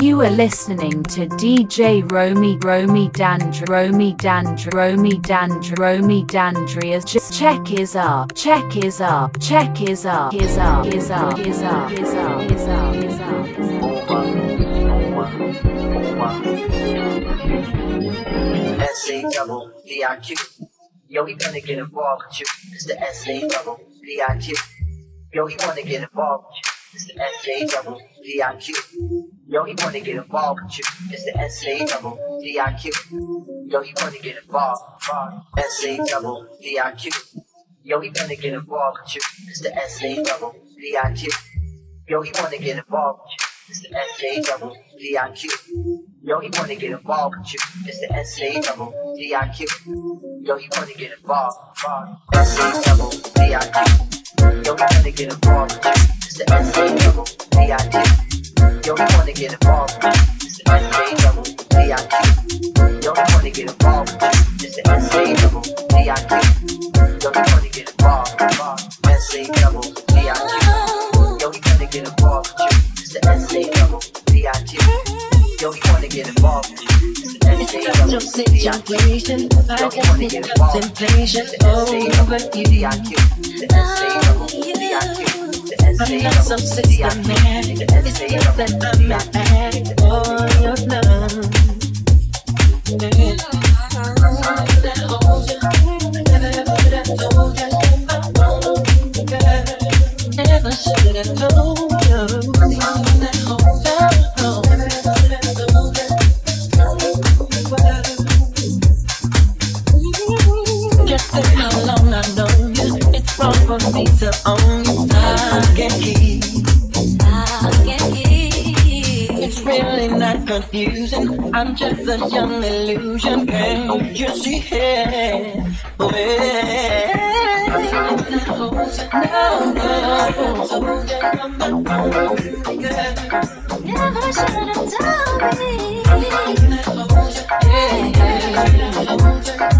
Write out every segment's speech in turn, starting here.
You are listening to DJ Romy Romy D'Andrea Romy D'Andrea Romy D'Andrea Romy D'Andrea as just check is up, check is up, check is up, is up, is up, is up, is up, is up, is up. S-A double B-I-Q. Yo, he gonna get involved with you. It's the S-A double B-I-Q. Yo, he wanna get involved with you. It's the S-A double B-I-Q. Yo, he wanna get involved with you. It's the SA double VIQ. Yo, he wanna get involved. SA double VIQ. Yo, he wanna get involved with you. It's the SA double VIQ. Yo, he wanna get involved with you. It's the SA double VIQ. Yo, he wanna get involved with you. It's the SA double VIQ. Yo, he wanna get involved. SA double VIQ. Yo, he wanna get involved with you. It's the SA double VIQ. Yo, don't wanna get involved with you. It's S A double DIQ. Don't wanna get involved with you. It's DIQ. Don't wanna get involved. DIQ. Don't wanna get involved with you. It's DIQ. Don't wanna get involved with you. It's not you. You. I'm not so systematic. It's you that I'm at for your love. Never should have told you I wanna be girl. Never should have told you. Never should have told you I. Just how long I know you. It's wrong for me to own you. I can't keep. It's really not confusing. I'm just a young illusion. Can't you see it? Yeah. Never should have told me. No,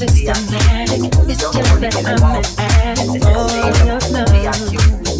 Systematic. It's just that I'm an addict oh, for your love.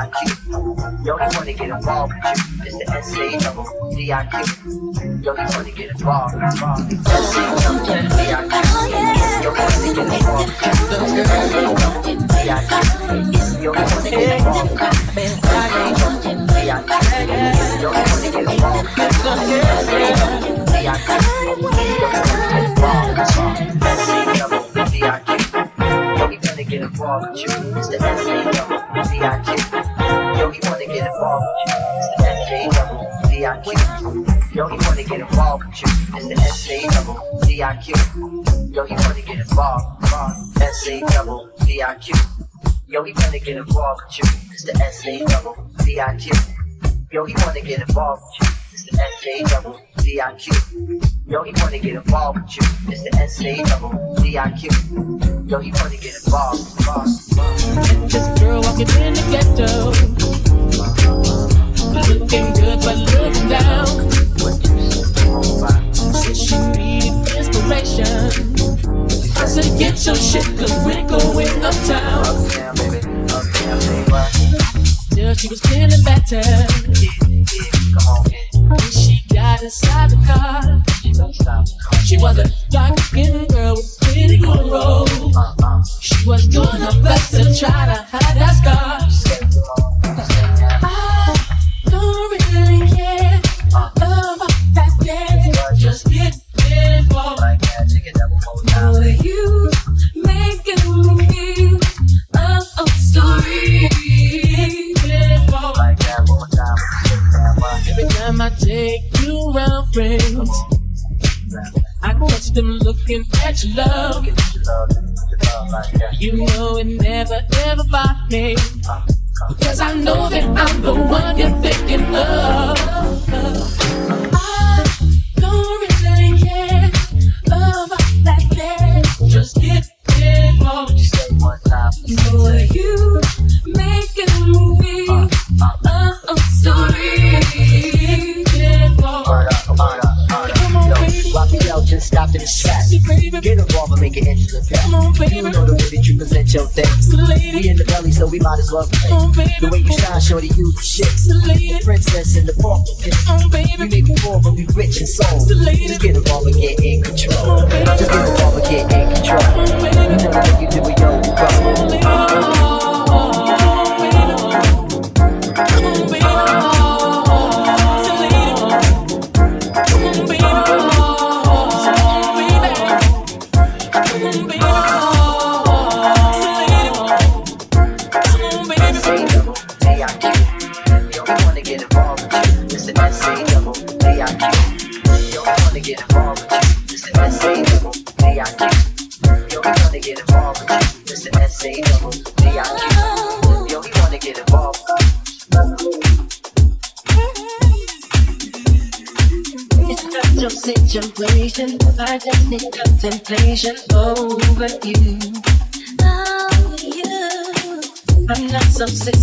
double I Q. Yo, he wanna get involved with you. It's the S A double D I Q. Yo, he wanna get involved. involved. S A double D I Q. Yo, he wanna get involved with you. It's the S A double D I Q. Yo, he wanna get involved with you. S A double D I Q. Yo, he wanna get involved with you. S A double D I Q. Yo, he wanna get involved with you. S A double D I double D I Q. Yo, he wanna get involved with you. It's the S A double D I Q. Yo, he wanna get involved. S A double D I Q. Yo, he wanna get involved with you. It's the S A double D I Q. Yo, he wanna get involved with you. It's the S A double D I Q. Yo, he wanna get involved with you. It's the S A double D I Q. Yo, he wanna get involved. This girl walking in the ghetto. Get your shit, cause we're going uptown. Uptown, baby. Uptown, baby. What? Till she was feeling better. Yeah, yeah. Come on. When she got inside the car, You don't stop. She was The way you shine, shorty, you the shit. the princess in the form of it. come on, We baby. may be poor, but we rich in soul. Just get involved and get in control. Oh, baby. Just get involved and get in control. Oh, on. You know the way you do it, yo, bro. Say I just need contemplation over you. Are you? I'm not so systematic.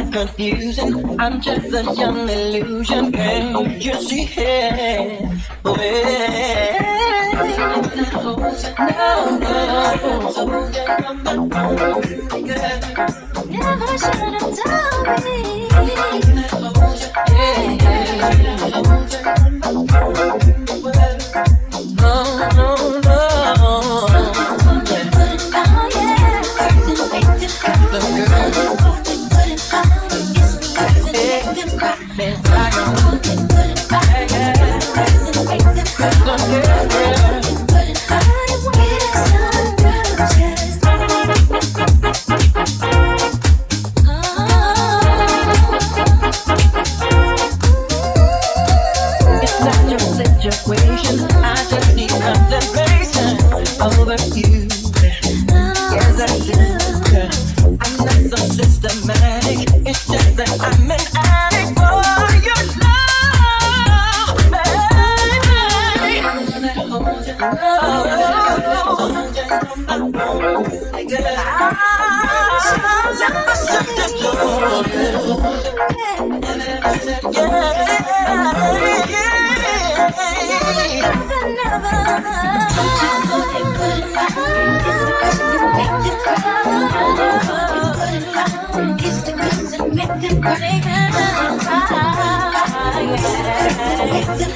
Not confusing. I'm just a young illusion. Can't you see it? Yeah. No, no, so come back home, girl. Never should have told me. down. Kiss the and make them cry. Make them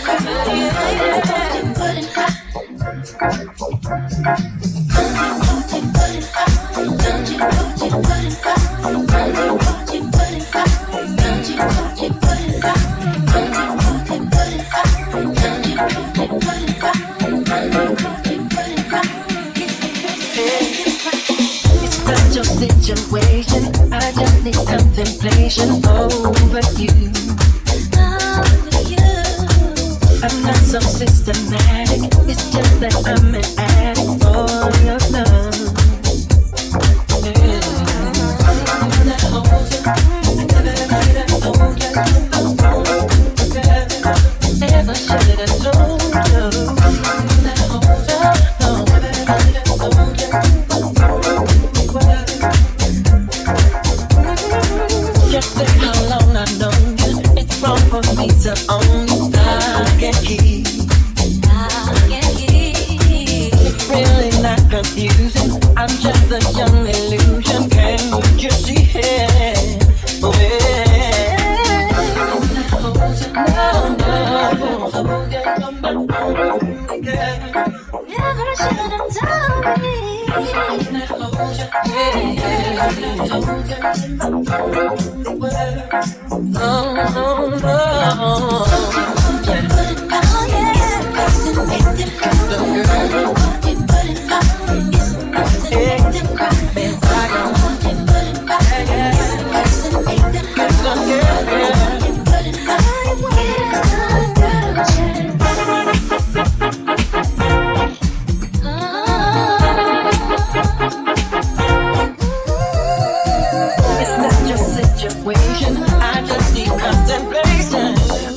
Yeah.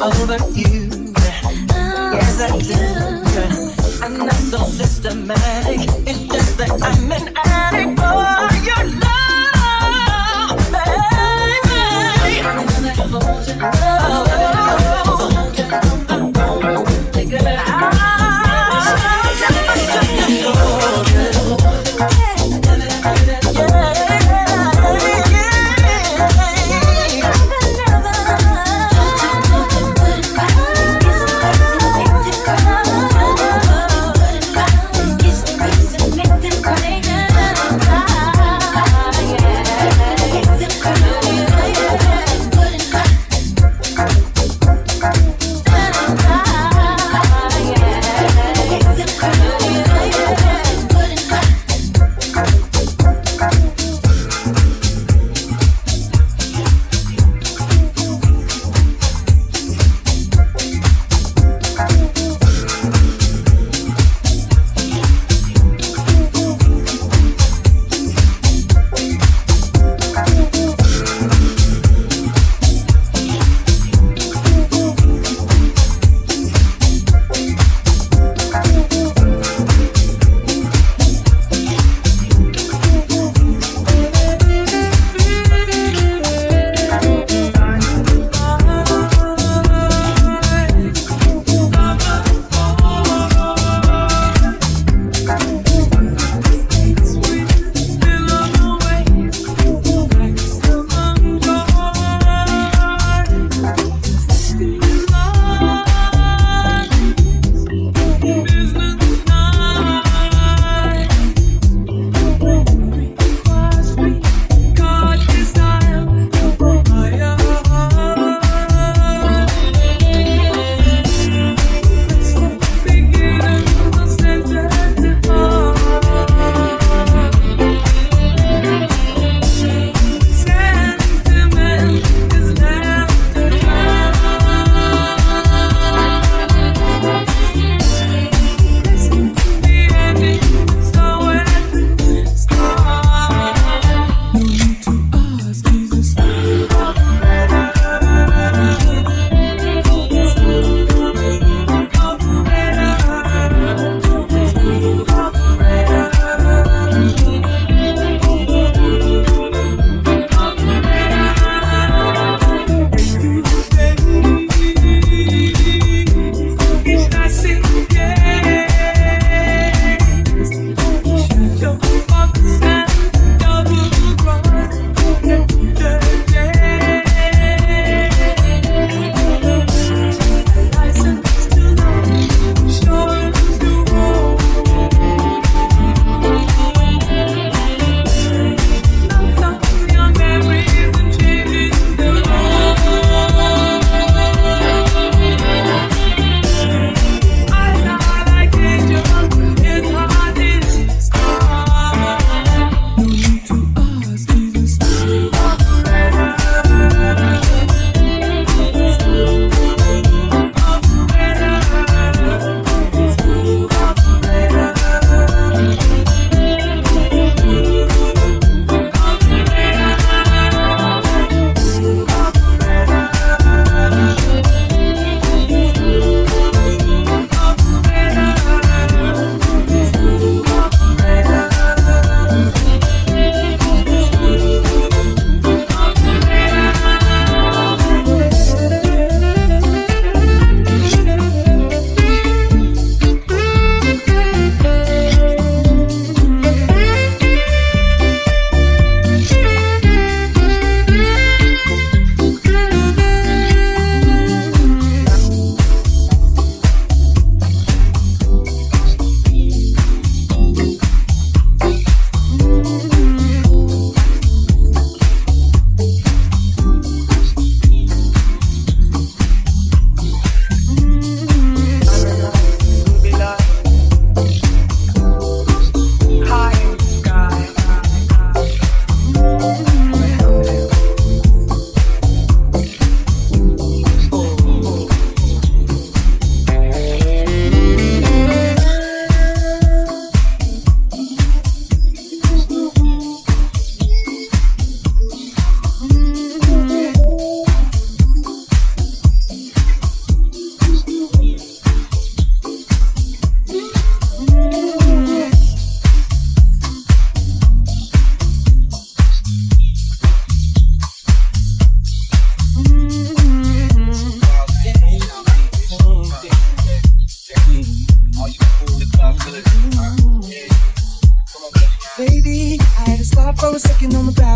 over you. Yes, I do. I'm not so systematic. It's just that I'm an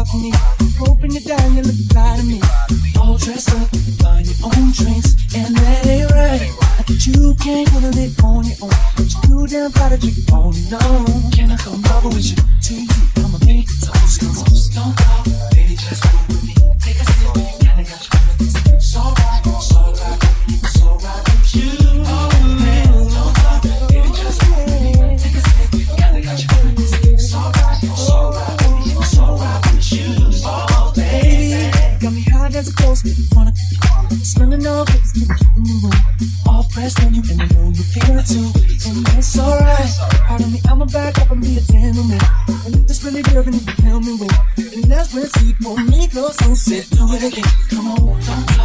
about me. Hoping to you look proud me. All dressed up, buying your own drinks, and that ain't right. That you can't handle it on your own. But you too damn proud. Can I come over with you? To you, I'm a big toast. Don't call, baby, just move. so sit, do it again. Come on, come on.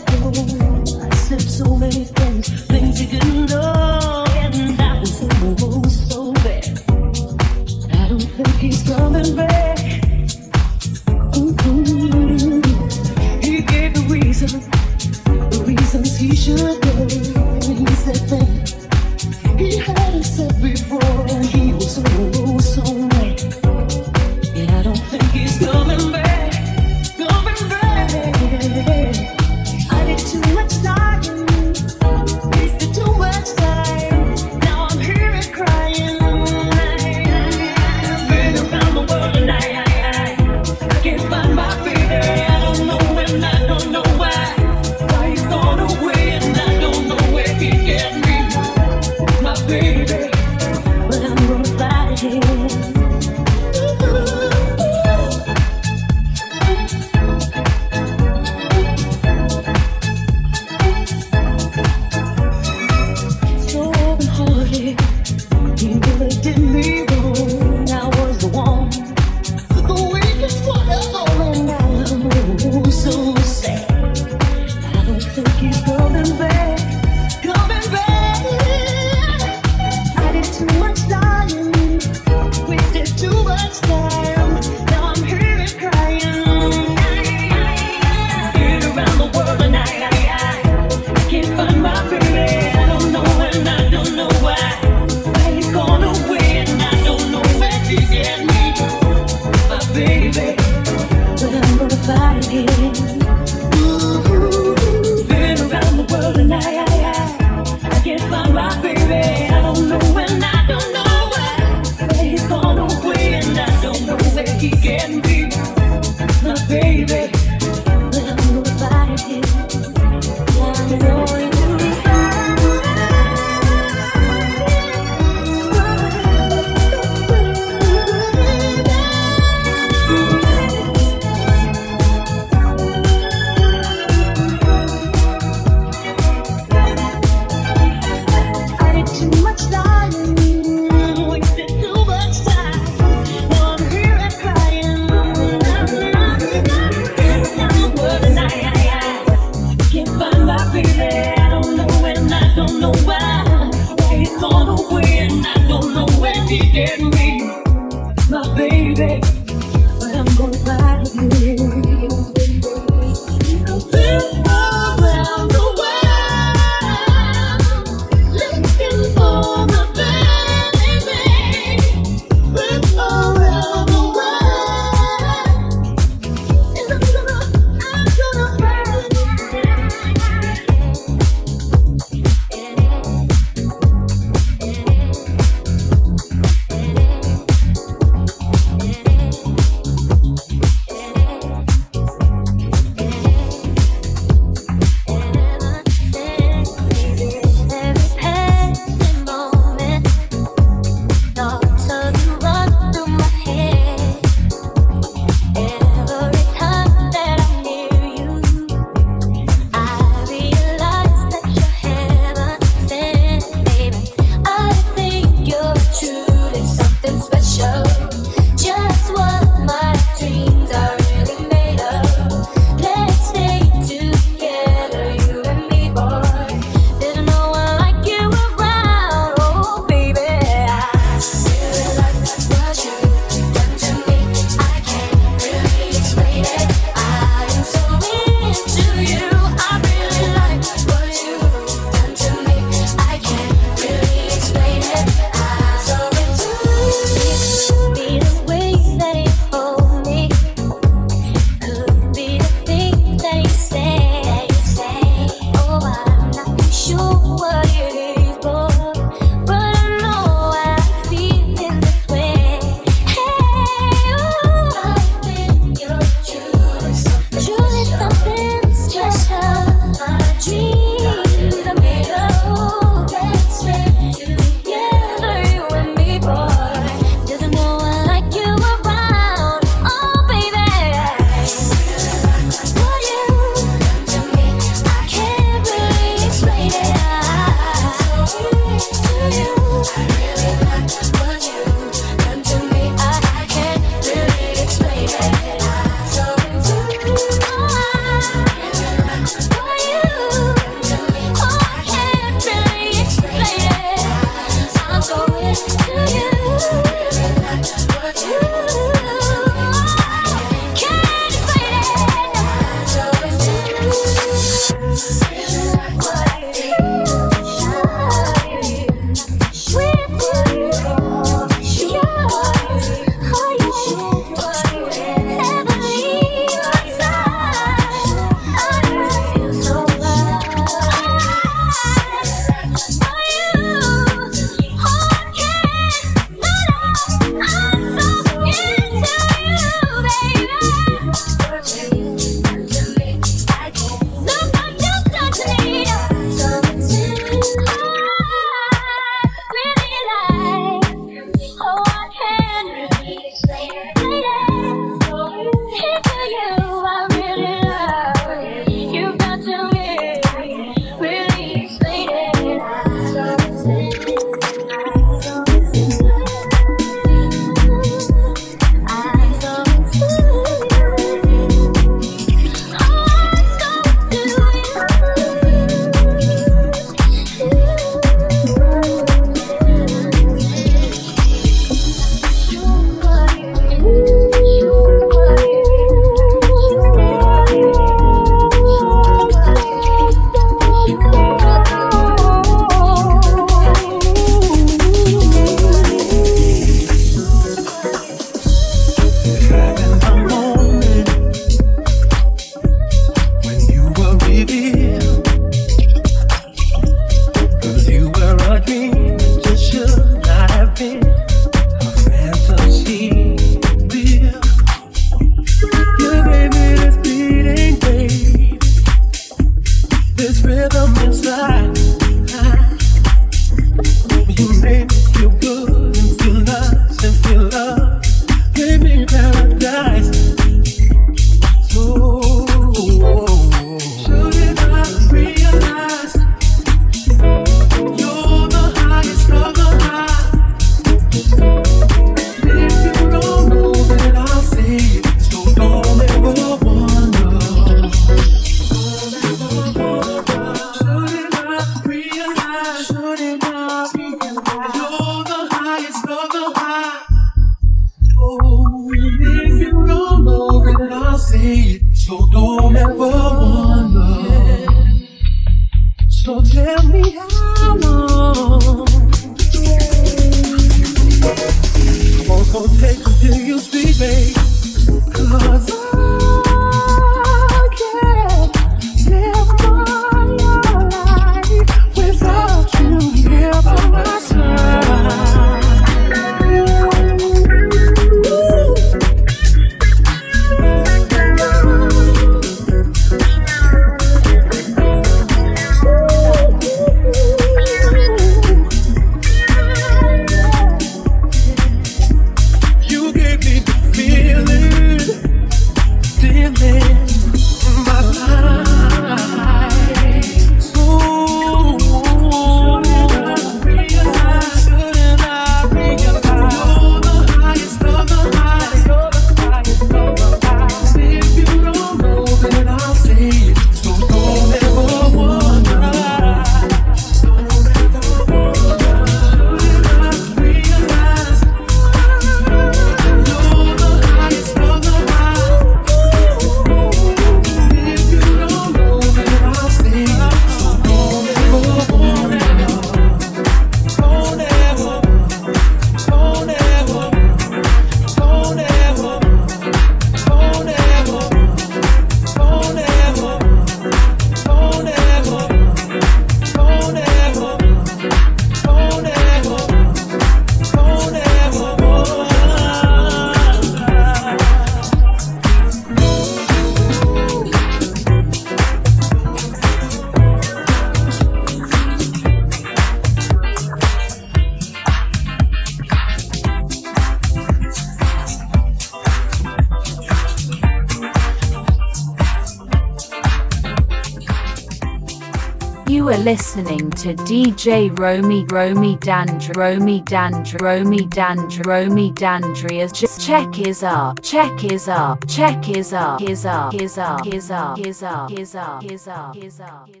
To DJ Romy Romy D'Andrea Romy D'Andrea Romy D'Andrea Romy D'Andrea's just check is up check is up check is up is up is up is up is up is up is up is up